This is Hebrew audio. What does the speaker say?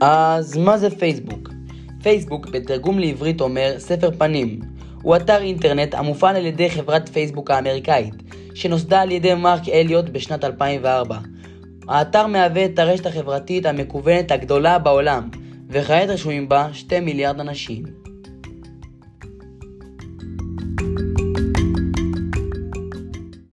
אז מה זה פייסבוק? פייסבוק בתרגום לעברית אומר ספר פנים. הוא אתר אינטרנט המופעל על ידי חברת פייסבוק האמריקאית, שנוסדה על ידי מרק אליוט בשנת 2004. האתר מהווה את הרשת החברתית המקוונת הגדולה בעולם, וכעת רשומים בה 2 מיליארד אנשים.